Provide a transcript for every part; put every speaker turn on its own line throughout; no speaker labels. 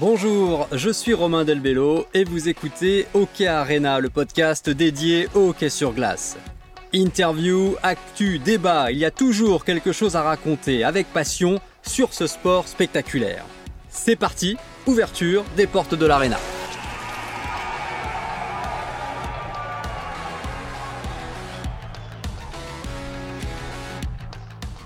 Bonjour, je suis Romain Delbello et vous écoutez Hockey Arena, le podcast dédié au hockey sur glace. Interview, actu, débat, il y a toujours quelque chose à raconter avec passion sur ce sport spectaculaire. C'est parti, ouverture des portes de l'arena.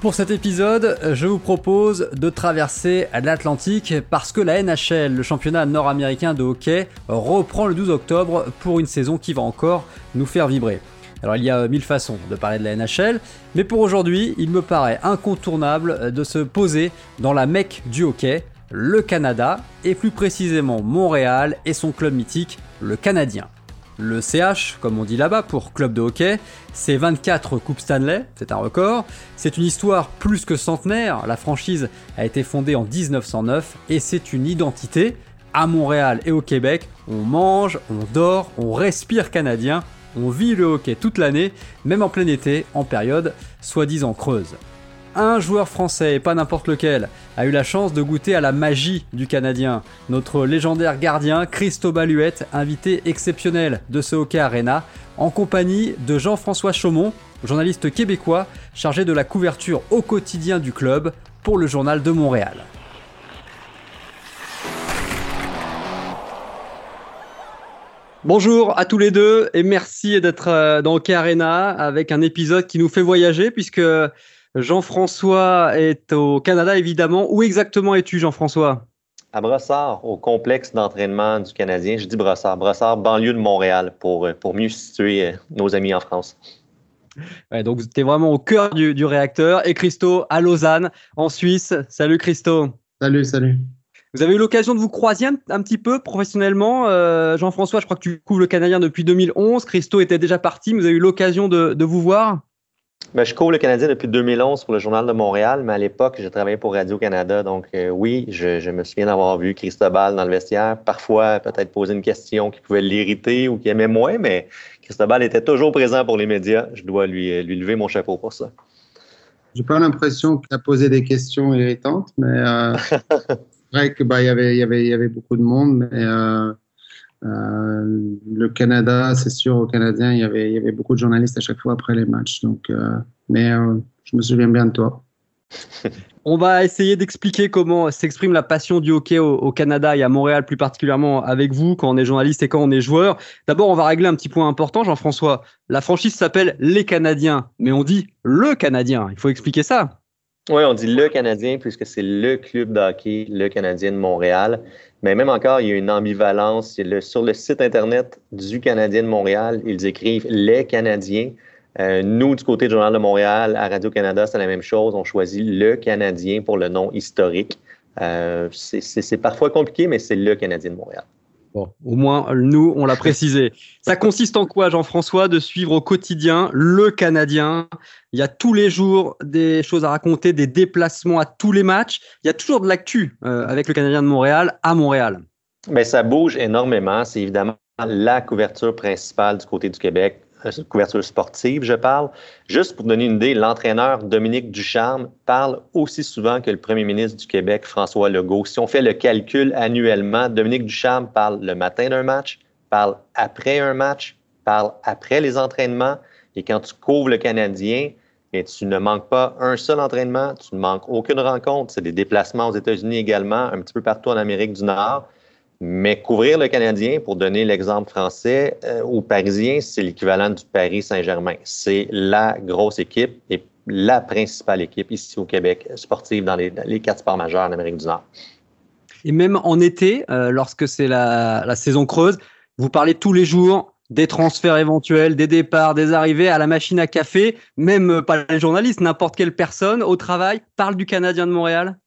Pour cet épisode, je vous propose de traverser l'Atlantique parce que la NHL, le championnat nord-américain de hockey, reprend le 12 octobre pour une saison qui va encore nous faire vibrer. Alors il y a mille façons de parler de la NHL, mais pour aujourd'hui, il me paraît incontournable de se poser dans la mecque du hockey, le Canada, et plus précisément Montréal et son club mythique, le Canadien. Le CH, comme on dit là-bas pour club de hockey, c'est 24 Coupes Stanley, c'est un record. C'est une histoire plus que centenaire. La franchise a été fondée en 1909 et c'est une identité. À Montréal et au Québec, on mange, on dort, on respire canadien, on vit le hockey toute l'année, même en plein été, en période soi-disant creuse un joueur français, et pas n'importe lequel, a eu la chance de goûter à la magie du Canadien. Notre légendaire gardien, Christo Baluette, invité exceptionnel de ce Hockey Arena, en compagnie de Jean-François Chaumont, journaliste québécois chargé de la couverture au quotidien du club pour le journal de Montréal. Bonjour à tous les deux et merci d'être euh, dans Hockey Arena avec un épisode qui nous fait voyager puisque Jean-François est au Canada, évidemment. Où exactement es-tu, Jean-François?
À Brossard, au complexe d'entraînement du Canadien. Je dis Brossard, Brossard, banlieue de Montréal, pour, euh, pour mieux situer euh, nos amis en France.
donc, tu es vraiment au cœur du, réacteur. Et Christo, à Lausanne, en Suisse. Salut Christo.
Salut, salut.
Vous avez eu l'occasion de vous croiser un, petit peu professionnellement. Euh, Jean-François, je crois que tu couvres le Canadien depuis 2011. Christo était déjà parti, mais vous avez eu l'occasion de vous voir?
Ben, je couvre le Canadien depuis 2011 pour le Journal de Montréal, mais à l'époque, j'ai travaillé pour Radio-Canada. Donc, euh, oui, je, me souviens d'avoir vu Cristobal dans le vestiaire. Parfois, peut-être poser une question qui pouvait l'irriter ou qui aimait moins, mais Cristobal était toujours présent pour les médias. Je dois lui, euh, lui lever mon chapeau pour ça.
J'ai pas l'impression qu'il a posé des questions irritantes, mais euh, c'est vrai qu'il bah, y, avait, y, avait, y avait beaucoup de monde, mais. Euh, le Canada, c'est sûr, au Canadien, il y, avait, il y avait beaucoup de journalistes à chaque fois après les matchs. Donc, euh, mais euh, je me souviens bien de toi.
On va essayer d'expliquer comment s'exprime la passion du hockey au, Canada et à Montréal plus particulièrement avec vous quand on est journaliste et quand on est joueur. D'abord, on va régler un petit point important, Jean-François. La franchise s'appelle Les Canadiens, mais on dit le Canadien. Il faut expliquer ça.
Oui, on dit le Canadien puisque c'est le club de hockey, le Canadien de Montréal. Mais même encore, il y a une ambivalence. sur le site Internet du Canadien de Montréal, ils écrivent les Canadiens. Euh, nous, du côté du Journal de Montréal, à Radio-Canada, c'est la même chose. On choisit le Canadien pour le nom historique. Euh, c'est parfois compliqué, mais c'est le Canadien de Montréal.
Bon, au moins, nous, on l'a précisé. Ça consiste en quoi, Jean-François, de suivre au quotidien le Canadien? Il y a tous les jours des choses à raconter, des déplacements à tous les matchs. Il y a toujours de l'actu euh, avec le Canadien de Montréal à Montréal.
Mais ça bouge énormément. C'est évidemment la couverture principale du côté du Québec couverture sportive, je parle. Juste pour donner une idée, l'entraîneur Dominique Ducharme parle aussi souvent que le premier ministre du Québec, François Legault. Si on fait le calcul annuellement, Dominique Ducharme parle le matin d'un match, parle après un match, parle après les entraînements. Et quand tu couvres le Canadien, et tu ne manques pas un seul entraînement, tu ne manques aucune rencontre. C'est des déplacements aux États-Unis également, un petit peu partout en Amérique du Nord. Mais couvrir le Canadien, pour donner l'exemple français, euh, ou parisien, c'est l'équivalent du Paris Saint-Germain. C'est la grosse équipe et la principale équipe ici au Québec sportive dans les, quatre sports majeurs en Amérique du Nord.
Et même en été, euh, lorsque c'est la, la saison creuse, vous parlez tous les jours des transferts éventuels, des départs, des arrivées à la machine à café, même euh, pas les journalistes, n'importe quelle personne au travail parle du Canadien de Montréal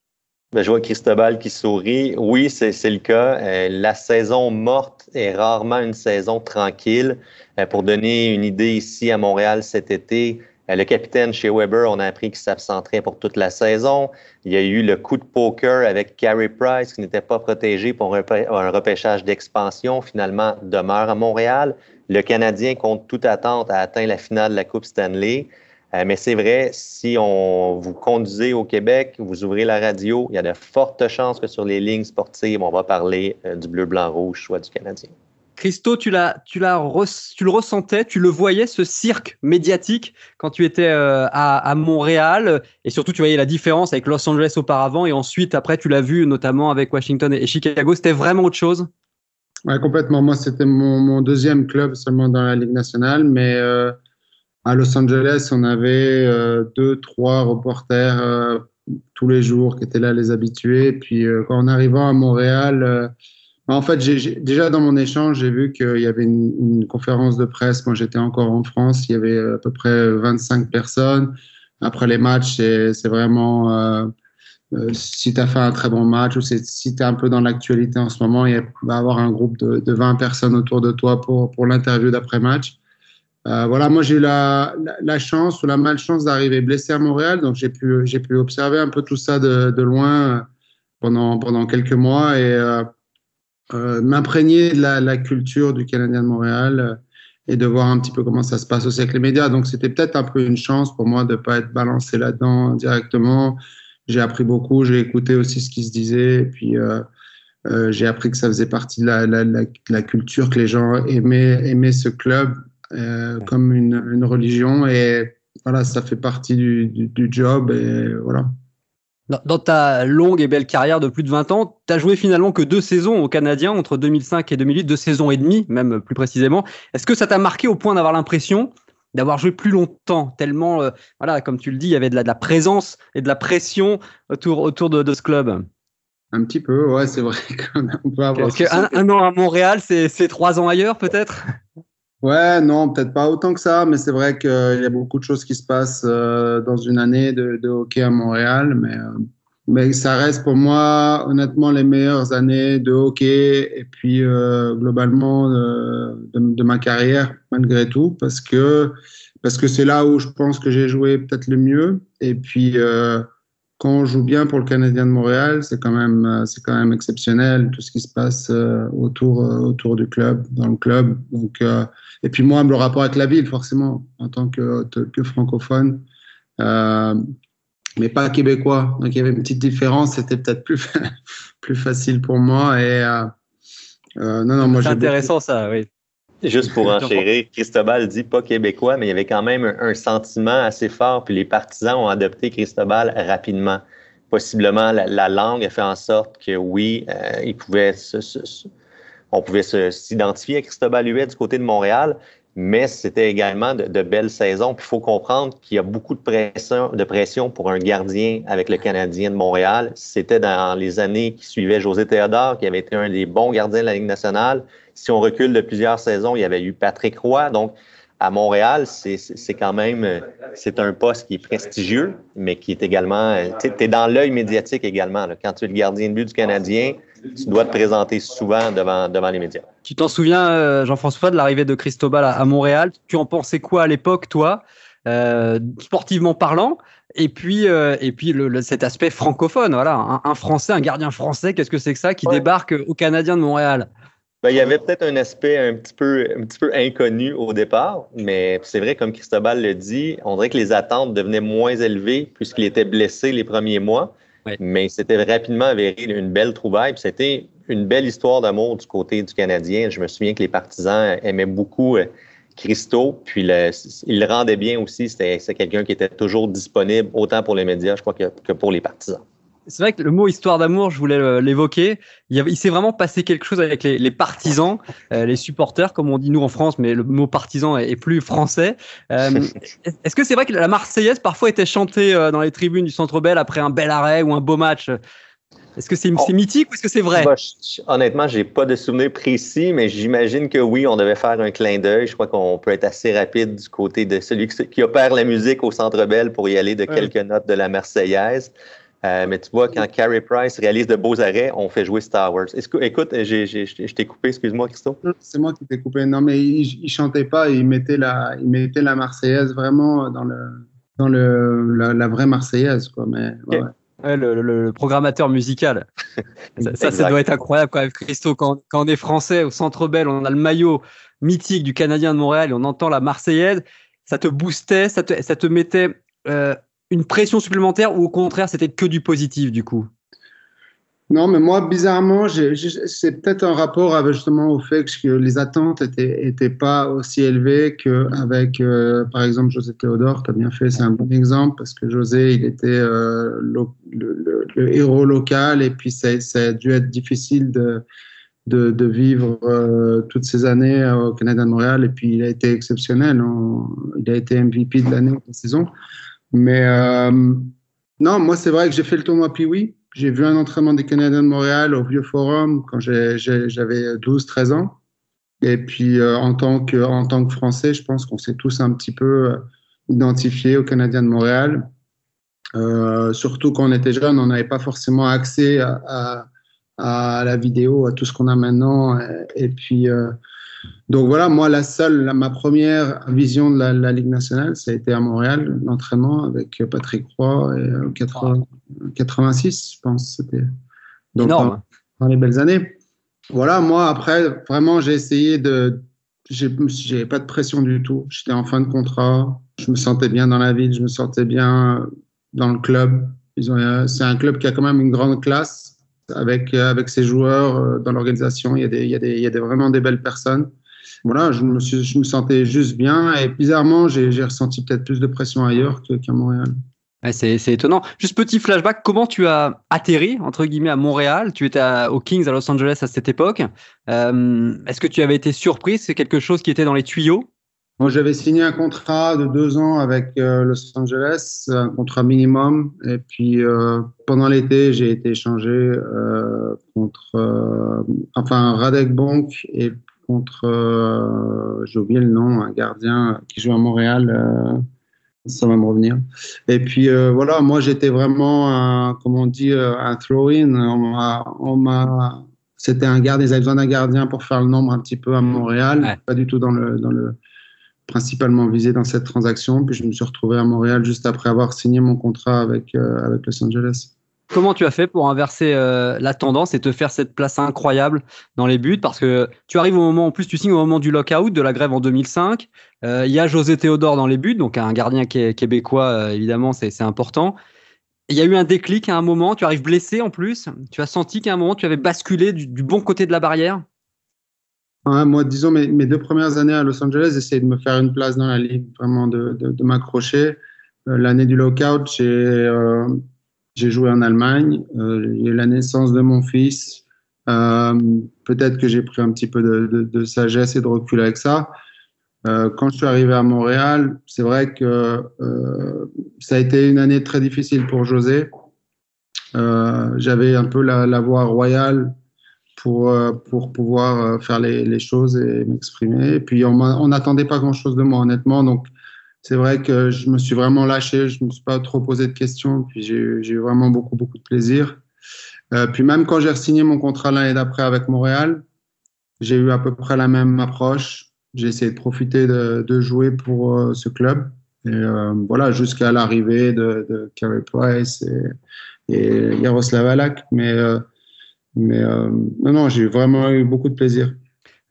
je vois Cristobal qui sourit. Oui, c'est le cas. Euh, la saison morte est rarement une saison tranquille. Euh, pour donner une idée ici à Montréal cet été, euh, le capitaine chez Weber, on a appris qu'il s'absenterait pour toute la saison. Il y a eu le coup de poker avec Carey Price qui n'était pas protégé pour un, repêchage d'expansion. Finalement, demeure à Montréal. Le Canadien, contre toute attente, a atteint la finale de la Coupe Stanley. Euh, mais c'est vrai, si on vous conduisez au Québec, vous ouvrez la radio, il y a de fortes chances que sur les lignes sportives, on va parler euh, du bleu, blanc, rouge, soit du Canadien.
Christo, tu, l'as, tu, l'as tu le ressentais, tu le voyais, ce cirque médiatique, quand tu étais euh, à, à, Montréal, et surtout tu voyais la différence avec Los Angeles auparavant, et ensuite, après, tu l'as vu notamment avec Washington et Chicago, c'était vraiment autre chose?
Ouais, complètement. Moi, c'était mon, mon, deuxième club seulement dans la Ligue nationale, mais euh, à Los Angeles, on avait euh, deux, trois reporters euh, tous les jours qui étaient là, les habitués. Puis euh, on arrivant à Montréal, euh, en fait, j'ai, déjà dans mon échange, j'ai vu qu'il y avait une, une, conférence de presse. Moi, j'étais encore en France. Il y avait à peu près 25 personnes. Après les matchs, c'est, c'est vraiment euh, si tu as fait un très bon match ou si tu es un peu dans l'actualité en ce moment, il va y avoir un groupe de, de 20 personnes autour de toi pour, pour l'interview d'après-match. Euh, voilà, moi j'ai eu la, la, chance ou la malchance d'arriver blessé à Montréal, donc j'ai pu, j'ai pu observer un peu tout ça de, de loin pendant, pendant quelques mois et euh, euh, m'imprégner de la, la, culture du Canadien de Montréal et de voir un petit peu comment ça se passe aussi avec les médias. Donc c'était peut-être un peu une chance pour moi de ne pas être balancé là-dedans directement. J'ai appris beaucoup, j'ai écouté aussi ce qui se disait, et puis euh, euh, j'ai appris que ça faisait partie de la, la, culture, que les gens aimaient, aimaient ce club euh, comme une, une, religion, et voilà, ça fait partie du, du, du job, et voilà.
Dans ta longue et belle carrière de plus de 20 ans, tu as joué finalement que deux saisons au Canadien entre 2005 et 2008, deux saisons et demie, même plus précisément. Est-ce que ça t'a marqué au point d'avoir l'impression d'avoir joué plus longtemps, tellement, euh, voilà, comme tu le dis, il y avait de la, de la, présence et de la pression autour, autour de, de ce club?
Un petit peu, ouais, c'est vrai qu'on peut avoir.
Qu'un un an à Montréal, c'est trois ans ailleurs, peut-être?
Ouais, non, peut-être pas autant que ça, mais c'est vrai qu'il y a beaucoup de choses qui se passent euh, dans une année de, hockey à Montréal, mais euh, mais ça reste pour moi honnêtement les meilleures années de hockey et puis euh, globalement de, ma carrière malgré tout parce que parce que c'est là où je pense que j'ai joué peut-être le mieux. Et puis euh, quand on joue bien pour le Canadien de Montréal c'est quand même c'est quand même exceptionnel tout ce qui se passe euh, autour euh, autour du club dans le club donc euh, et puis moi le rapport avec la ville forcément en tant que que francophone mais pas québécois. Donc il y avait une petite différence, c'était peut-être plus, plus facile pour moi. Et euh, euh, non, non, moi
C'est intéressant beaucoup... ça, oui.
Juste pour enchérir, Cristobal dit pas québécois, mais il y avait quand même un, un, sentiment assez fort, puis les partisans ont adopté Cristobal rapidement. Possiblement, la, la langue a fait en sorte que oui, euh, il pouvait se, se, on pouvait s'identifier à Cristobal Huet du côté de Montréal, mais c'était également de, belles saisons. Puis il faut comprendre qu'il y a beaucoup de pression, de pression pour un gardien avec le Canadien de Montréal. C'était dans les années qui suivaient José Théodore, qui avait été un des bons gardiens de la Ligue nationale. Si on recule de plusieurs saisons, il y avait eu Patrick Roy. Donc, à Montréal, c'est quand même c'est un poste qui est prestigieux, mais qui est également. Tu es dans l'œil médiatique également. Là. Quand tu es le gardien de but du Canadien, tu dois te présenter souvent devant, devant les médias.
Tu t'en souviens, euh, Jean-François, de l'arrivée de Cristobal à, à, Montréal? Tu en pensais quoi à l'époque, toi, euh, sportivement parlant et puis, euh, et puis le, le, cet aspect francophone, voilà, un, un Français, un gardien français, qu'est-ce que c'est que ça qui ouais. débarque au Canadien de Montréal?
Ben, il y avait peut-être un aspect un petit peu un petit peu inconnu au départ, mais c'est vrai, comme Cristobal le dit, on dirait que les attentes devenaient moins élevées puisqu'il était blessé les premiers mois. Mais c'était rapidement avéré une belle trouvaille. C'était une belle histoire d'amour du côté du Canadien. Je me souviens que les partisans aimaient beaucoup Christo, puis il le rendait bien aussi. C'était quelqu'un qui était toujours disponible, autant pour les médias, je crois, que pour les partisans
c'est vrai que le mot histoire d'amour, je voulais l'évoquer. Il, il s'est vraiment passé quelque chose avec les, les partisans, euh, les supporters, comme on dit nous en France, mais le mot partisan est, est plus français. Euh, Est-ce que c'est vrai que la Marseillaise parfois était chantée euh, dans les tribunes du Centre Bell après un bel arrêt ou un beau match? Est-ce que c'est oh. mythique ou est-ce que c'est vrai?
Bah, je, honnêtement, j'ai pas de souvenir précis, mais j'imagine que oui, on devait faire un clin d'œil. Je crois qu'on peut être assez rapide du côté de celui qui, qui opère la musique au Centre Bell pour y aller de quelques notes de la Marseillaise. Euh, mais tu vois, quand Carey Price réalise de beaux arrêts, on fait jouer Star Wars. Écoute, je t'ai coupé, excuse-moi, Christo.
C'est moi qui t'ai coupé. Non, mais il, il, chantait pas, il mettait la, il mettait la Marseillaise vraiment dans le, dans le, la, la vraie Marseillaise, quoi. Mais okay. ouais.
Ouais, le, le, le, programmateur musical. ça, ça, ça, doit être incroyable quand même, Christo. Quand, quand, on est français au Centre Bell, on a le maillot mythique du Canadien de Montréal et on entend la Marseillaise ça te boostait, ça te, ça te mettait une pression supplémentaire ou au contraire, c'était que du positif du coup?
Non, mais moi, bizarrement, c'est peut-être un rapport avec justement au fait que les attentes étaient, pas aussi élevées qu'avec, euh, par exemple, José Théodore. Tu as bien fait, c'est un bon exemple parce que José, il était euh, le, héros local et puis ça, a dû être difficile de, de, vivre euh, toutes ces années au Canada de Montréal et puis il a été exceptionnel. il a été MVP de l'année de la saison. Mais non, moi, c'est vrai que j'ai fait le tournoi oui j'ai vu un entraînement des Canadiens de Montréal au Vieux Forum quand j'avais 12-13 ans. Et puis, euh, en, tant que, en tant que Français, je pense qu'on s'est tous un petit peu euh, identifiés aux Canadiens de Montréal. Euh, surtout quand on était jeune, on n'avait pas forcément accès à, la vidéo, à tout ce qu'on a maintenant. Et, puis, euh, donc voilà, moi, la seule, ma première vision de la, Ligue nationale, ça a été à Montréal, l'entraînement avec Patrick Roy et 86, je pense. C'était donc dans, dans, les belles années. Voilà, moi après, vraiment, j'ai essayé de. J'ai pas de pression du tout. J'étais en fin de contrat. Je me sentais bien dans la ville. Je me sentais bien dans le club. C'est un club qui a quand même une grande classe avec, avec ses joueurs euh, dans l'organisation. Il, y a des, il, y a des, il y a vraiment des belles personnes. Voilà, je me, sentais juste bien. Et bizarrement, j'ai ressenti peut-être plus de pression ailleurs qu'à Montréal
c'est, étonnant. Juste petit flashback, comment tu as atterri, entre guillemets, à Montréal? Tu étais aux Kings à Los Angeles à cette époque. Euh, est-ce que tu avais été surpris? C'est quelque chose qui était dans les tuyaux?
Moi, j'avais signé un contrat de deux ans avec euh, Los Angeles, un contrat minimum. Et puis, euh, pendant l'été, j'ai été échangé contre, enfin, Radek Bonk et contre, j'ai oublié le nom, un gardien qui joue à Montréal ça va me revenir. Et puis euh, voilà, moi j'étais vraiment, un, comment on dit, euh, un throw-in. On m'a, c'était un gardien, ils avaient besoin d'un gardien pour faire le nombre un petit peu à Montréal, pas du tout dans le, dans le, principalement visé dans cette transaction. Puis je me suis retrouvé à Montréal juste après avoir signé mon contrat avec, euh, avec Los Angeles.
Comment tu as fait pour inverser euh, la tendance et te faire cette place incroyable dans les buts? Parce que tu arrives au moment, en plus tu signes au moment du lockout de la grève en 2005. Euh, il y a José Théodore dans les buts, donc un gardien québécois, évidemment, c'est important. Il y a eu un déclic à un moment, tu arrives blessé en plus. Tu as senti qu'à un moment tu avais basculé du, bon côté de la barrière?
Moi, disons, mes, mes, deux premières années à Los Angeles, j'essayais de me faire une place dans la ligue, vraiment de, de, m'accrocher. L'année du lockout, j'ai j'ai joué en Allemagne. Euh, y a la naissance de mon fils. Euh, peut-être que j'ai pris un petit peu de, de, sagesse et de recul avec ça. Euh, quand je suis arrivé à Montréal, c'est vrai que ça a été une année très difficile pour José. J'avais un peu la, la, voie royale pour, pour pouvoir faire les, choses et m'exprimer. Et puis, on n'attendait pas grand-chose de moi, honnêtement. Donc, c'est vrai que je me suis vraiment lâché, je ne me suis pas trop posé de questions, puis j'ai eu vraiment beaucoup, beaucoup de plaisir. Euh, puis même quand j'ai signé mon contrat l'année d'après avec Montréal, j'ai eu à peu près la même approche. J'ai essayé de profiter de, jouer pour euh, ce club. Et euh, voilà, jusqu'à l'arrivée de, de Carey Price et, et Yaroslav Alak. Mais, euh, mais non, non, j'ai vraiment eu beaucoup de plaisir.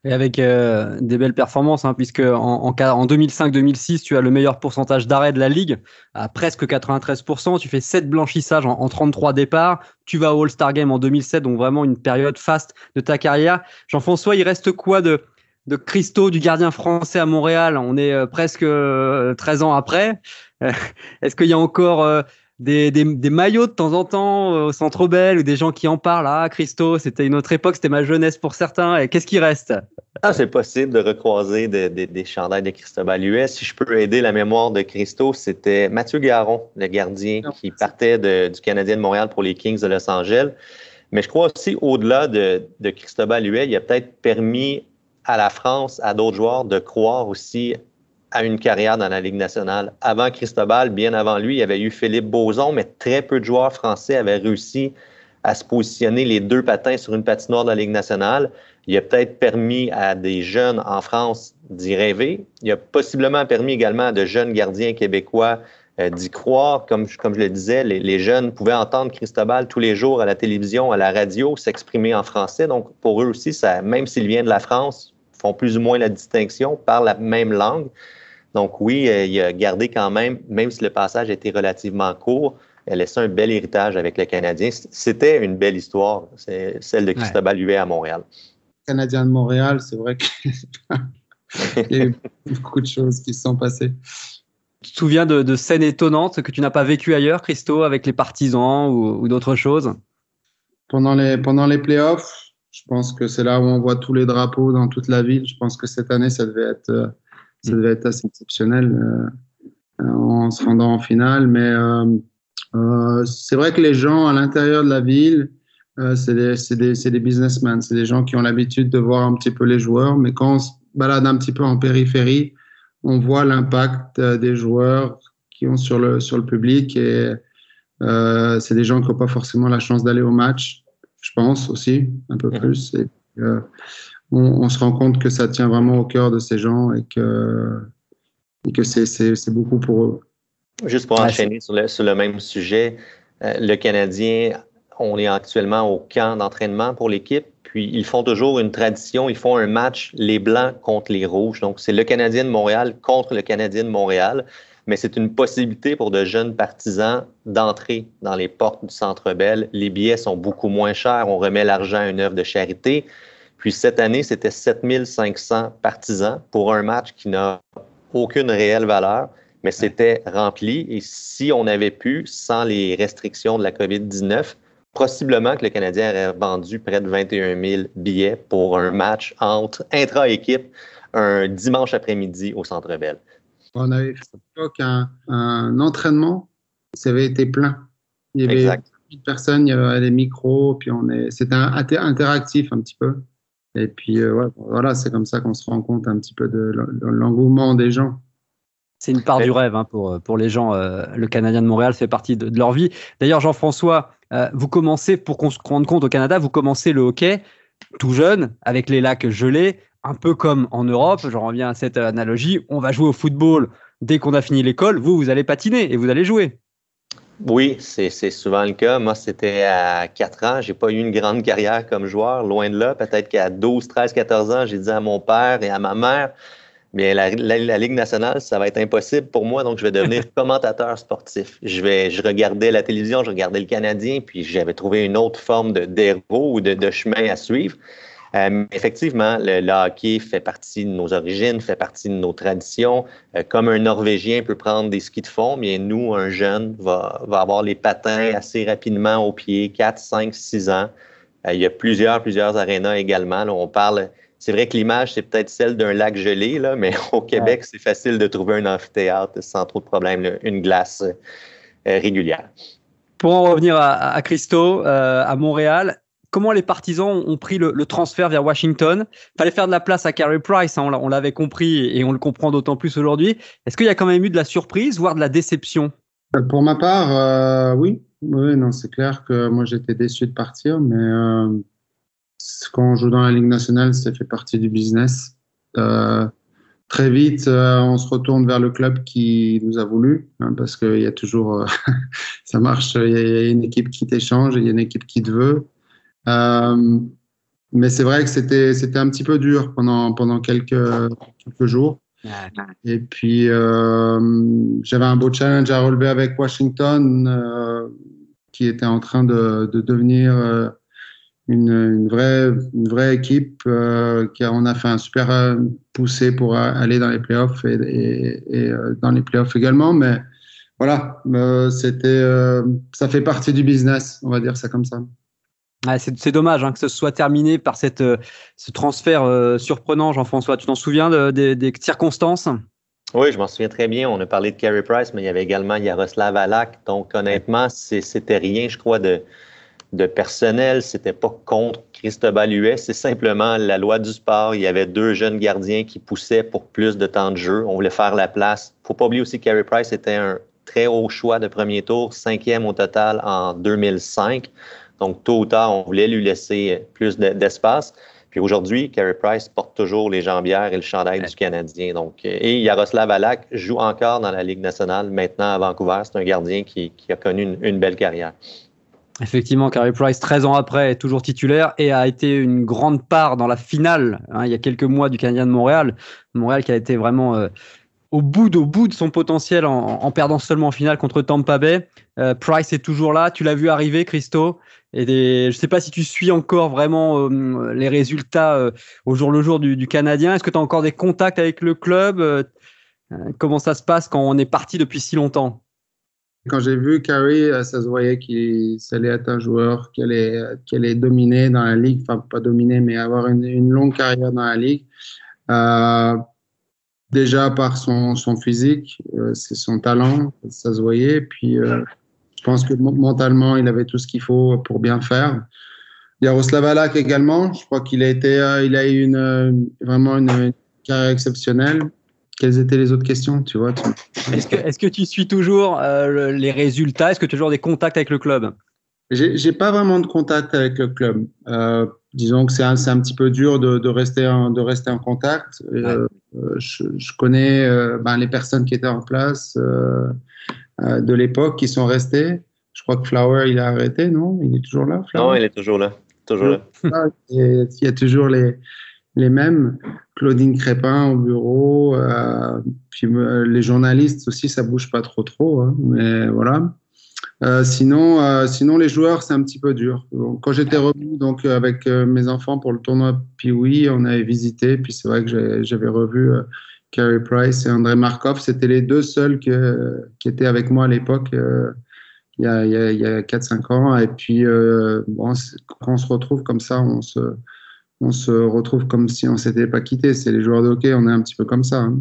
Et avec euh, des belles performances, hein, puisque en, en, en 2005-2006, tu as le meilleur pourcentage d'arrêt de la ligue, à presque 93%. Tu fais 7 blanchissages en, en 33 départs. Tu vas au All-Star Game en 2007, donc vraiment une période faste de ta carrière. Jean-François, il reste quoi de, de Christo, du gardien français à Montréal? On est euh, presque 13 euh, ans après. Est-ce qu'il y a encore des, des, des, maillots de temps en temps euh, au Centre Bell ou des gens qui en parlent. Ah, Christo, c'était une autre époque, c'était ma jeunesse pour certains. Et qu'est-ce qui reste?
Ah, C'est possible de recroiser des, des chandails de Cristobal US. Si je peux aider la mémoire de Christo, c'était Mathieu Garon, le gardien qui partait du Canadien de Montréal pour les Kings de Los Angeles. Mais je crois aussi, au-delà de, de Cristobal Huet, il a peut-être permis à la France, à d'autres joueurs, de croire aussi à une carrière dans la Ligue nationale. Avant Cristobal, bien avant lui, il y avait eu Philippe Boson, mais très peu de joueurs français avaient réussi à se positionner les deux patins sur une patinoire de la Ligue nationale. Il a peut-être permis à des jeunes en France d'y rêver. Il a possiblement permis également à de jeunes gardiens québécois euh, d'y croire. Comme, comme je le disais, les, jeunes pouvaient entendre Cristobal tous les jours à la télévision, à la radio, s'exprimer en français. Donc, pour eux aussi, ça, même s'il vient de la France, font plus ou moins la distinction, parlent la même langue. Donc oui, euh, il a gardé quand même, même si le passage était relativement court, il a laissé un bel héritage avec le Canadien. C'était une belle histoire, c'est celle de Cristobal Huet à Montréal.
Canadien de Montréal, c'est vrai qu'il y a eu beaucoup de choses qui se sont passées.
Tu te souviens de, scènes étonnantes que tu n'as pas vécues ailleurs, Christo, avec les partisans ou, d'autres choses?
Pendant les, pendant les playoffs, je pense que c'est là où on voit tous les drapeaux dans toute la ville. Je pense que cette année, ça devait être, euh, ça devait être assez exceptionnel euh, en se rendant en finale. Mais euh, euh, c'est vrai que les gens à l'intérieur de la ville, euh, c'est des, des, des, businessmen, c'est des gens qui ont l'habitude de voir un petit peu les joueurs. Mais quand on se balade un petit peu en périphérie, on voit l'impact des joueurs qui ont sur le, sur le public. Et c'est des gens qui n'ont pas forcément la chance d'aller au match je pense aussi, un peu plus. Et, on, se rend compte que ça tient vraiment au cœur de ces gens et que, et que c'est beaucoup pour eux.
Juste pour enchaîner sur le, sur le, même sujet, euh, le Canadien, on est actuellement au camp d'entraînement pour l'équipe, puis ils font toujours une tradition, ils font un match les Blancs contre les Rouges. Donc, c'est le Canadien de Montréal contre le Canadien de Montréal mais c'est une possibilité pour de jeunes partisans d'entrer dans les portes du Centre Bell. Les billets sont beaucoup moins chers. On remet l'argent à une œuvre de charité. Puis cette année, c'était 7500 partisans pour un match qui n'a aucune réelle valeur, mais c'était rempli. Et si on avait pu, sans les restrictions de la COVID-19, possiblement que le Canadien aurait vendu près de 21 000 billets pour un match entre intra-équipe un dimanche après-midi au Centre Bell.
On avait fait un, un entraînement, ça avait été plein. Il y avait exact. personnes, il y avait des micros, puis on est, c'était interactif un petit peu. Et puis euh, voilà, c'est comme ça qu'on se rend compte un petit peu de l'engouement des gens.
C'est une part du rêve hein, pour, pour les gens. Euh, le Canadien de Montréal fait partie de, leur vie. D'ailleurs, Jean-François, euh, vous commencez, pour qu'on se rende compte au Canada, vous commencez le hockey tout jeune, avec les lacs gelés un peu comme en Europe, j'en reviens à cette analogie, on va jouer au football dès qu'on a fini l'école, vous, vous allez patiner et vous allez jouer.
Oui, c'est souvent le cas. Moi, c'était à 4 ans. J'ai pas eu une grande carrière comme joueur, loin de là. Peut-être qu'à 12, 13, 14 ans, j'ai dit à mon père et à ma mère, bien, la, Ligue nationale, ça va être impossible pour moi, donc je vais devenir commentateur sportif. Je, vais, je regardais la télévision, je regardais le Canadien, puis j'avais trouvé une autre forme d'héros ou de, de chemin à suivre. Euh, effectivement, le, hockey fait partie de nos origines, fait partie de nos traditions. Euh, comme un Norvégien peut prendre des skis de fond, bien nous, un jeune, va, va avoir les patins assez rapidement au pied, 4, 5, 6 ans. Euh, il y a plusieurs, plusieurs arénas également. on parle, c'est vrai que l'image, c'est peut-être celle d'un lac gelé, là, mais au Québec, c'est facile de trouver un amphithéâtre sans trop de problèmes, une glace régulière.
Pour en revenir à, à Christo, à Montréal, comment les partisans ont pris le, transfert vers Washington. Fallait faire de la place à Carey Price, hein, on l'avait compris et on le comprend d'autant plus aujourd'hui. Est-ce qu'il y a quand même eu de la surprise, voire de la déception?
Euh, Pour ma part, euh, oui. Non, c'est clair que moi j'étais déçu de partir, mais euh, quand on joue dans la Ligue nationale, ça fait partie du business. très vite, on se retourne vers le club qui nous a voulu, hein, parce qu'il y a toujours, ça marche, il y a une équipe qui t'échange, il y a une équipe qui te veut. Euh, mais c'est vrai que c'était c'était un petit peu dur pendant pendant quelques quelques jours. Et puis euh, j'avais un beau challenge à relever avec Washington, euh, qui était en train de, de devenir une, une, vraie une vraie équipe. Qui a, on a fait un super poussé pour aller dans les playoffs et, et, et dans les playoffs également. Mais voilà, c'était ça fait partie du business, on va dire ça comme ça
c'est dommage hein, que ce soit terminé par cette, euh, ce transfert euh, surprenant, Jean-François. Tu t'en souviens des circonstances?
Oui, je m'en souviens très bien. On a parlé de Carey Price, mais il y avait également Yaroslav Alak. Donc, honnêtement, c'était rien, je crois, de, personnel. C'était pas contre Cristobal Huet. C'est simplement la loi du sport. Il y avait deux jeunes gardiens qui poussaient pour plus de temps de jeu. On voulait faire la place. Faut pas oublier aussi que Carey Price était un très haut choix de premier tour, cinquième au total en 2005. Donc, tôt ou tard, on voulait lui laisser plus d'espace. Puis aujourd'hui, Carey Price porte toujours les jambières et le chandail du Canadien. Donc, euh, et Yaroslav Alak joue encore dans la Ligue nationale maintenant à Vancouver. C'est un gardien qui, a connu une, belle carrière.
Effectivement, Carey Price, 13 ans après, est toujours titulaire et a été une grande part dans la finale, hein, il y a quelques mois, du Canadien de Montréal. Montréal qui a été vraiment euh, au bout, au bout de son potentiel en, perdant seulement en finale contre Tampa Bay. Euh, Price est toujours là. Tu l'as vu arriver, Christo. Et je ne sais pas si tu suis encore vraiment euh, les résultats euh, au jour le jour du, Canadien. Est-ce que tu as encore des contacts avec le club Comment ça se passe quand on est parti depuis si longtemps?
Quand j'ai vu Carey, ça se voyait qu'il allait être un joueur qui allait, qui allait dominer dans la ligue. Enfin, pas dominer, mais avoir une, longue carrière dans la ligue. Déjà par son, son physique, euh, c'est son talent, ça se voyait. Puis euh, je pense que mentalement, il avait tout ce qu'il faut pour bien faire. Yaroslav Alak également, je crois qu'il a été, euh, il a eu une, vraiment une, carrière exceptionnelle. Quelles étaient les autres questions, tu
Est-ce que, est que, tu suis toujours les résultats? Est-ce que tu as toujours des contacts avec le club?
J'ai pas vraiment de contact avec le club. disons que c'est un, un, petit peu dur de, de, rester, en, de rester en contact. Euh, je, je, connais euh, ben, les personnes qui étaient en place euh, de l'époque qui sont restées. Je crois que Flower, il a arrêté, non? Il est toujours là
Non, il est toujours là. Toujours là.
Ah, il y a toujours les, les mêmes. Claudine Crépin au bureau. Euh, puis les journalistes aussi, ça bouge pas trop trop. Hein, mais voilà. Euh, sinon, euh, sinon, les joueurs, c'est un petit peu dur. quand j'étais revenu donc, avec euh, mes enfants pour le tournoi Piwi, on avait visité. Puis c'est vrai que j'avais revu Carey Price et André Markov. C'était les deux seuls qui étaient avec moi à l'époque, il y a, a 4-5 ans. Et puis, bon, quand on se retrouve comme ça, on se, retrouve comme si on s'était pas quitté. C'est les joueurs de hockey, on est un petit peu comme ça. Hein.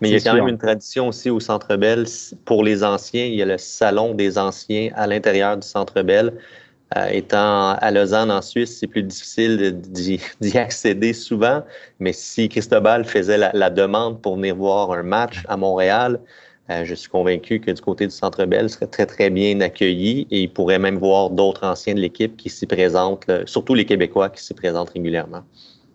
Mais il y a quand même une tradition aussi au Centre Bell pour les anciens. Il y a le salon des anciens à l'intérieur du Centre Bell. Euh, étant à Lausanne, en Suisse, c'est plus difficile d'y accéder souvent. Mais si Cristobal faisait la, demande pour venir voir un match à Montréal, euh, je suis convaincu que du côté du Centre Bell, il serait très, très bien accueilli et il pourrait même voir d'autres anciens de l'équipe qui s'y présentent, surtout les Québécois qui s'y présentent régulièrement.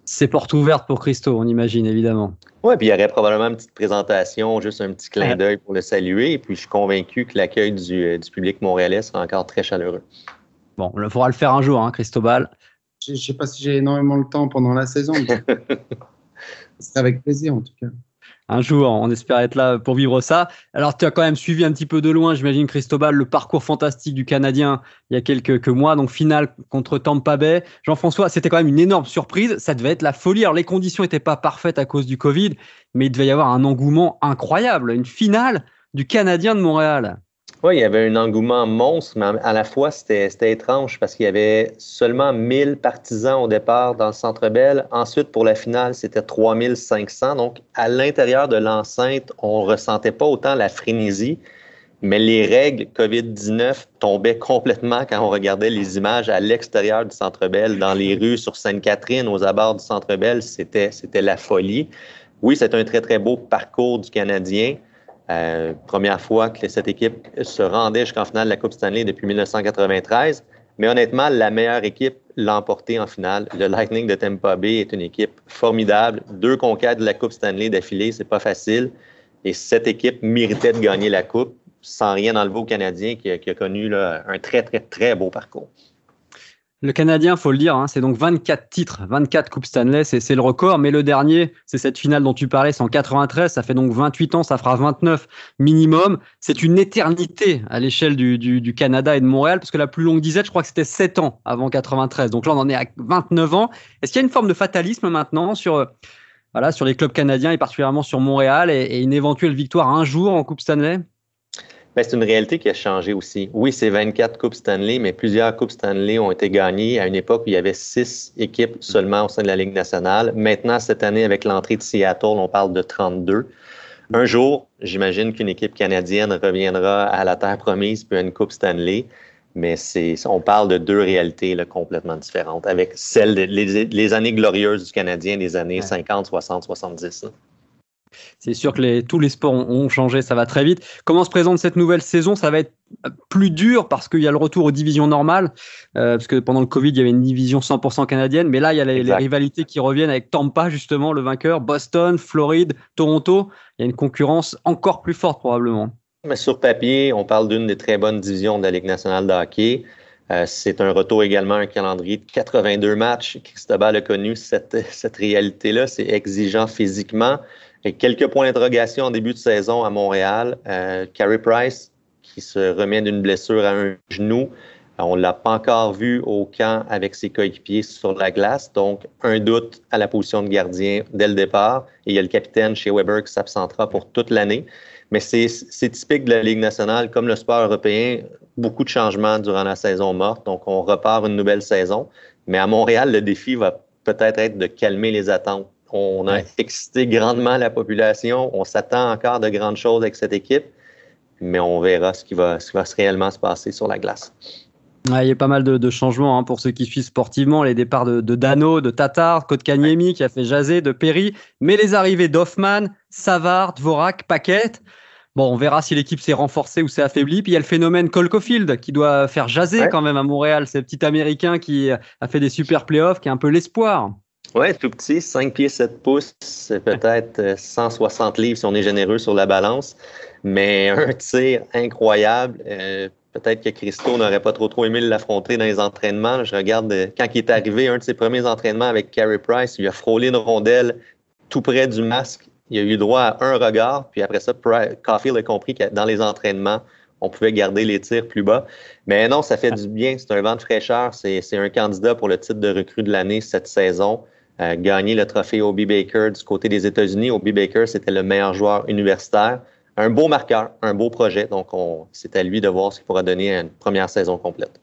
C'est porte ouverte pour Christo, on imagine évidemment.
Oui, puis il y aurait probablement une petite présentation, juste un petit clin d'œil pour le saluer. Et puis je suis convaincu que l'accueil du, euh, public montréalais sera encore très chaleureux.
Bon, il faudra le faire un jour, hein, Cristobal.
Je ne sais pas si j'ai énormément le temps pendant la saison. C'est avec plaisir en tout cas
un jour. On espère être là pour vivre ça. Alors, tu as quand même suivi un petit peu de loin, j'imagine, Cristobal, le parcours fantastique du Canadien il y a quelques mois. Donc, finale contre Tampa Bay. Jean-François, c'était quand même une énorme surprise. Ça devait être la folie. Alors, les conditions n'étaient pas parfaites à cause du Covid, mais il devait y avoir un engouement incroyable. Une finale du Canadien de Montréal.
Oui, il y avait un engouement monstre, mais à la fois, c'était étrange parce qu'il y avait seulement 1000 partisans au départ dans le Centre Bell. Ensuite, pour la finale, c'était 3500. Donc, à l'intérieur de l'enceinte, on ne ressentait pas autant la frénésie, mais les règles COVID-19 tombaient complètement quand on regardait les images à l'extérieur du Centre Bell, dans les rues, sur Sainte-Catherine, aux abords du Centre Bell. C'était la folie. Oui, c'est un très, très beau parcours du Canadien. Euh, première fois que cette équipe se rendait jusqu'en finale de la Coupe Stanley depuis 1993. Mais honnêtement, la meilleure équipe l'a emporté en finale. Le Lightning de Tampa Bay est une équipe formidable. Deux conquêtes de la Coupe Stanley d'affilée, c'est pas facile. Et cette équipe méritait de gagner la Coupe sans rien enlever au Canadien qui a, qui a connu un très, très, très beau parcours.
Le Canadien, faut le dire, hein, c'est donc 24 titres, 24 Coupes Stanley, c'est le record. Mais le dernier, c'est cette finale dont tu parlais, c'est en 93. Ça fait donc 28 ans, ça fera 29 minimum. C'est une éternité à l'échelle du, du, Canada et de Montréal, parce que la plus longue disette, je crois que c'était 7 ans avant 93. Donc là, on en est à 29 ans. Est-ce qu'il y a une forme de fatalisme maintenant sur, voilà, sur les clubs canadiens et particulièrement sur Montréal et une éventuelle victoire un jour en Coupe Stanley?
Ben, c'est une réalité qui a changé aussi. Oui, c'est 24 Coupes Stanley, mais plusieurs Coupes Stanley ont été gagnées à une époque où il y avait six équipes seulement au sein de la Ligue nationale. Maintenant, cette année, avec l'entrée de Seattle, on parle de 32. Un jour, j'imagine qu'une équipe canadienne reviendra à la terre promise puis à une Coupe Stanley. Mais c'est, on parle de deux réalités là, complètement différentes, avec celles des les, années glorieuses du Canadien des années 50, 60, 70.
C'est sûr que tous les sports ont, changé, ça va très vite. Comment se présente cette nouvelle saison? Ça va être plus dur parce qu'il y a le retour aux divisions normales, euh, parce que pendant le Covid, il y avait une division 100% canadienne, mais là, il y a les, rivalités qui reviennent avec Tampa, justement, le vainqueur, Boston, Floride, Toronto. Il y a une concurrence encore plus forte probablement.
Mais sur papier, on parle d'une des très bonnes divisions de la Ligue nationale de hockey. Euh, c'est un retour également un calendrier de 82 matchs. Cristobal a connu cette, cette réalité-là. C'est exigeant physiquement. Quelques points d'interrogation en début de saison à Montréal. Euh, Carey Price, qui se remet d'une blessure à un genou. On ne l'a pas encore vu au camp avec ses coéquipiers sur la glace, donc un doute à la position de gardien dès le départ. Et il y a le capitaine chez Weber qui s'absentera pour toute l'année. Mais c'est typique de la Ligue nationale, comme le sport européen, beaucoup de changements durant la saison morte. Donc, on repart une nouvelle saison. Mais à Montréal, le défi va peut-être être de calmer les attentes. On a excité grandement la population. On s'attend encore de grandes choses avec cette équipe, mais on verra ce qui va, ce qui va réellement se passer sur la glace.
il y a pas mal de, changements hein, pour ceux qui suivent sportivement. Les départs de, Dano, de Tatar, Kotkaniemi qui a fait jaser, de Perry, mais les arrivées d'Hoffman, Savard, Dvorak, Paquette. Bon, on verra si l'équipe s'est renforcée ou s'est affaiblie. Puis il y a le phénomène Colcofield qui doit faire jaser quand même à Montréal. C'est petit Américain qui a fait des super playoffs, qui est un peu l'espoir.
Oui, tout petit, 5 pieds 7 pouces, peut-être 160 euh, livres si on est généreux sur la balance, mais un tir incroyable. Euh, peut-être que Christo n'aurait pas trop trop aimé l'affronter dans les entraînements. Je regarde euh, quand il est arrivé, un de ses premiers entraînements avec Carey Price, il a frôlé une rondelle tout près du masque il a eu droit à un regard, puis après ça, Caulfield a compris que dans les entraînements, on pouvait garder les tirs plus bas. Mais non, ça fait du bien. C'est un vent de fraîcheur. C'est un candidat pour le titre de recrue de l'année cette saison. Euh, gagner le trophée Obi Baker du côté des États-Unis. Obi Baker, c'était le meilleur joueur universitaire. Un beau marqueur, un beau projet. Donc, c'est à lui de voir ce qu'il pourra donner à une première saison complète.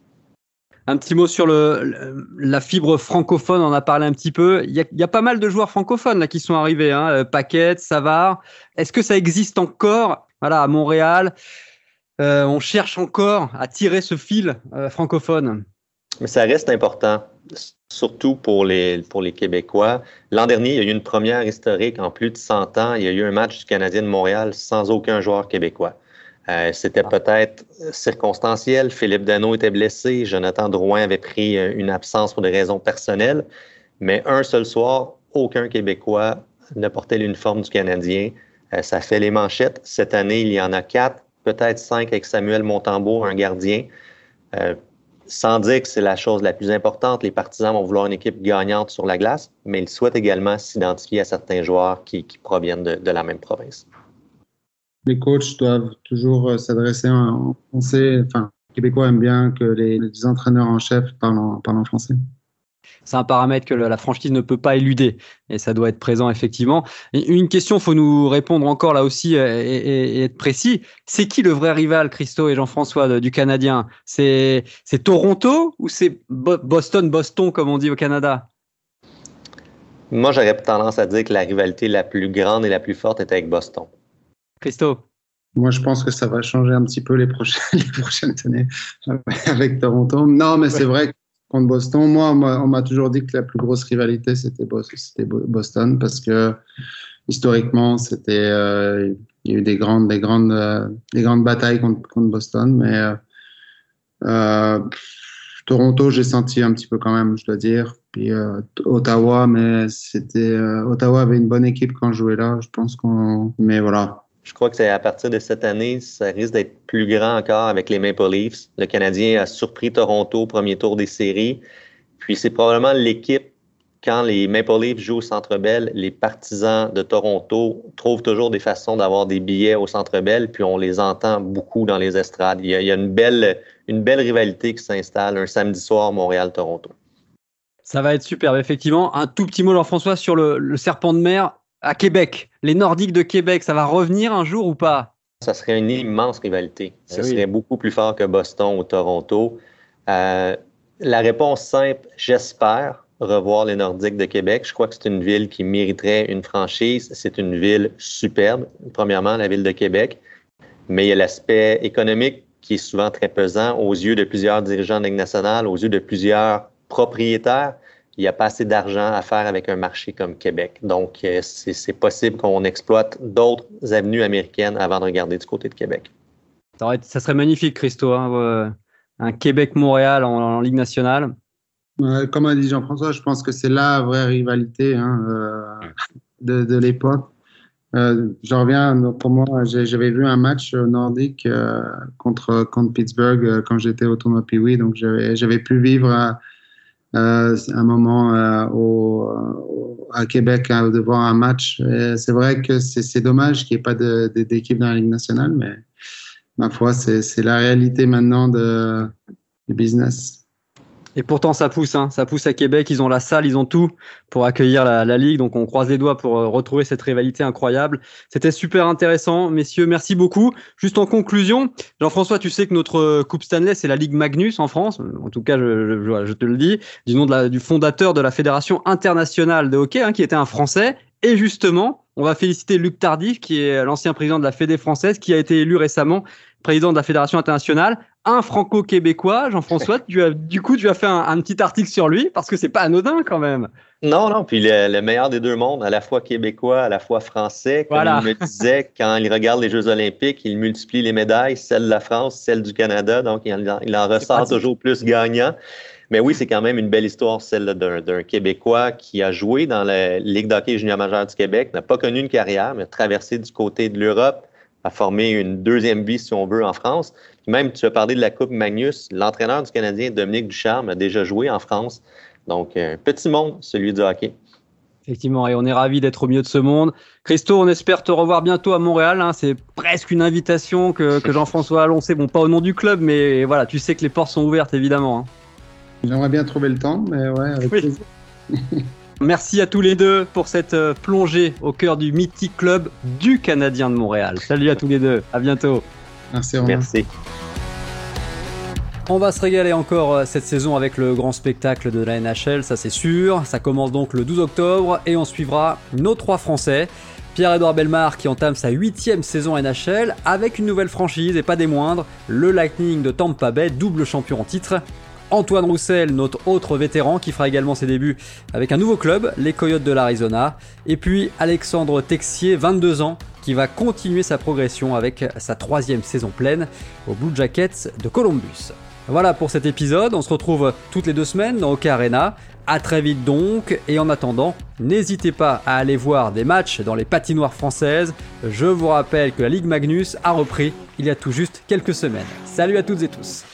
Un petit mot sur le, la fibre francophone, on en a parlé un petit peu. Il y a, pas mal de joueurs francophones là qui sont arrivés, hein. Euh, Paquette, Savard. Est-ce que ça existe encore? Voilà, à Montréal, euh, on cherche encore à tirer ce fil euh, francophone.
Mais ça reste important, surtout pour les, pour les Québécois. L'an dernier, il y a eu une première historique en plus de 100 ans. Il y a eu un match du Canadien de Montréal sans aucun joueur québécois. Euh, c'était peut-être circonstanciel. Philippe Dano était blessé. Jonathan Drouin avait pris euh, une absence pour des raisons personnelles. Mais un seul soir, aucun Québécois ne portait l'uniforme du Canadien. Euh, ça fait les manchettes. Cette année, il y en a quatre, peut-être cinq avec Samuel Montembeau, un gardien. Sans dire que c'est la chose la plus importante, les partisans vont vouloir une équipe gagnante sur la glace, mais ils souhaitent également s'identifier à certains joueurs qui, proviennent de la même province
les coachs doivent toujours euh, s'adresser en français. Enfin, les Québécois aiment bien que les, entraîneurs en chef parlent en, français.
C'est un paramètre que la franchise ne peut pas éluder et ça doit être présent effectivement. une question, faut nous répondre encore là aussi euh, et, être précis. C'est qui le vrai rival, Christo et Jean-François du Canadien? C'est Toronto ou c'est Boston, Boston comme on dit au Canada?
Moi, j'aurais tendance à dire que la rivalité la plus grande et la plus forte est avec Boston.
Christo?
Moi, je pense que ça va changer un petit peu les prochaines, prochaines années avec Toronto. Non, mais c'est vrai que contre Boston, moi, on m'a toujours dit que la plus grosse rivalité, c'était Boston parce que historiquement, c'était, euh, il y a eu des grandes, des euh, des grandes batailles contre, Boston, mais euh, Toronto, j'ai senti un petit peu quand même, je dois dire. Puis Ottawa, mais c'était Ottawa avait une bonne équipe quand je jouais là. Je pense qu'on, mais voilà,
je crois que c'est à partir de cette année, ça risque d'être plus grand encore avec les Maple Leafs. Le Canadien a surpris Toronto au premier tour des séries. Puis c'est probablement l'équipe, quand les Maple Leafs jouent au Centre Bell, les partisans de Toronto trouvent toujours des façons d'avoir des billets au Centre Bell, puis on les entend beaucoup dans les estrades. Il y a, une, belle, une belle rivalité qui s'installe un samedi soir Montréal-Toronto.
Ça va être superbe, effectivement. Un tout petit mot, Jean-François, sur le serpent de mer à Québec. Les Nordiques de Québec, ça va revenir un jour ou pas?
Ça serait une immense rivalité. Eh ça serait beaucoup plus fort que Boston ou Toronto. Euh, la réponse simple, j'espère revoir les Nordiques de Québec. Je crois que c'est une ville qui mériterait une franchise. C'est une ville superbe, premièrement, la ville de Québec. Mais il y a l'aspect économique qui est souvent très pesant aux yeux de plusieurs dirigeants de Ligue nationale, aux yeux de plusieurs propriétaires il n'y a pas assez d'argent à faire avec un marché comme Québec. Donc, euh, c'est possible qu'on exploite d'autres avenues américaines avant de regarder du côté de Québec.
Ça, serait magnifique, Christo, hein, euh, un Québec-Montréal en, Ligue nationale.
comme a dit Jean-François, je pense que c'est la vraie rivalité hein, euh, de, l'époque. je reviens, pour moi, j'avais vu un match nordique contre, contre Pittsburgh quand j'étais au tournoi Pee-Wee, donc j'avais pu vivre euh, un moment euh, au, à Québec hein, de voir un match. C'est vrai que c'est dommage qu'il n'y ait pas d'équipe dans la Ligue nationale, mais ma foi, c'est la réalité maintenant de, du business.
Et pourtant, ça pousse, hein. ça pousse à Québec. Ils ont la salle, ils ont tout pour accueillir la, Ligue. Donc, on croise les doigts pour euh, retrouver cette rivalité incroyable. C'était super intéressant, messieurs. Merci beaucoup. Juste en conclusion, Jean-François, tu sais que notre euh, Coupe Stanley, c'est la Ligue Magnus en France. En tout cas, je, te le dis, du nom du fondateur de la Fédération internationale de hockey, hein, qui était un Français. Et justement, on va féliciter Luc Tardif, qui est l'ancien président de la Fédé française, qui a été élu récemment président de la Fédération internationale un franco-québécois, Jean-François. du coup, tu as fait un, petit article sur lui parce que c'est pas anodin quand même.
Non, non. Puis le, meilleur des deux mondes, à la fois québécois, à la fois français. Comme il me disait, quand il regarde les Jeux Olympiques, il multiplie les médailles, celle de la France, celle du Canada. Donc, il, en ressort toujours plus gagnant. Mais oui, c'est quand même une belle histoire, celle d'un Québécois qui a joué dans la Ligue d'hockey junior majeur du Québec, n'a pas connu une carrière, mais a traversé du côté de l'Europe, a formé une deuxième vie, si on veut, en France. même, tu as parlé de la Coupe Magnus. L'entraîneur du Canadien, Dominique Ducharme, a déjà joué en France. Donc, un petit monde, celui du hockey.
Effectivement, et on est ravis d'être au milieu de ce monde. Christo, on espère te revoir bientôt à Montréal. Hein. C'est presque une invitation que, Jean-François a lancée. Bon, pas au nom du club, mais voilà, tu sais que les portes sont ouvertes, évidemment. Hein.
J'aimerais bien trouver le temps, mais ouais, avec plaisir.
Merci à tous les deux pour cette euh, plongée au cœur du mythique club du Canadien de Montréal. Salut à tous les deux, à bientôt.
Merci. Merci.
On va se régaler encore euh, cette saison avec le grand spectacle de la NHL, ça c'est sûr. Ça commence donc le 12 octobre et on suivra nos trois Français. Pierre-Edouard Belmar qui entame sa huitième saison NHL avec une nouvelle franchise et pas des moindres, le Lightning de Tampa Bay, double champion en titre. Antoine Roussel, notre autre vétéran, qui fera également ses débuts avec un nouveau club, les Coyotes de l'Arizona. Et puis Alexandre Texier, 22 ans, qui va continuer sa progression avec sa troisième saison pleine aux Blue Jackets de Columbus. Voilà pour cet épisode, on se retrouve toutes les deux semaines dans Hockey Arena. A très vite donc, et en attendant, n'hésitez pas à aller voir des matchs dans les patinoires françaises. Je vous rappelle que la Ligue Magnus a repris il y a tout juste quelques semaines. Salut à toutes et tous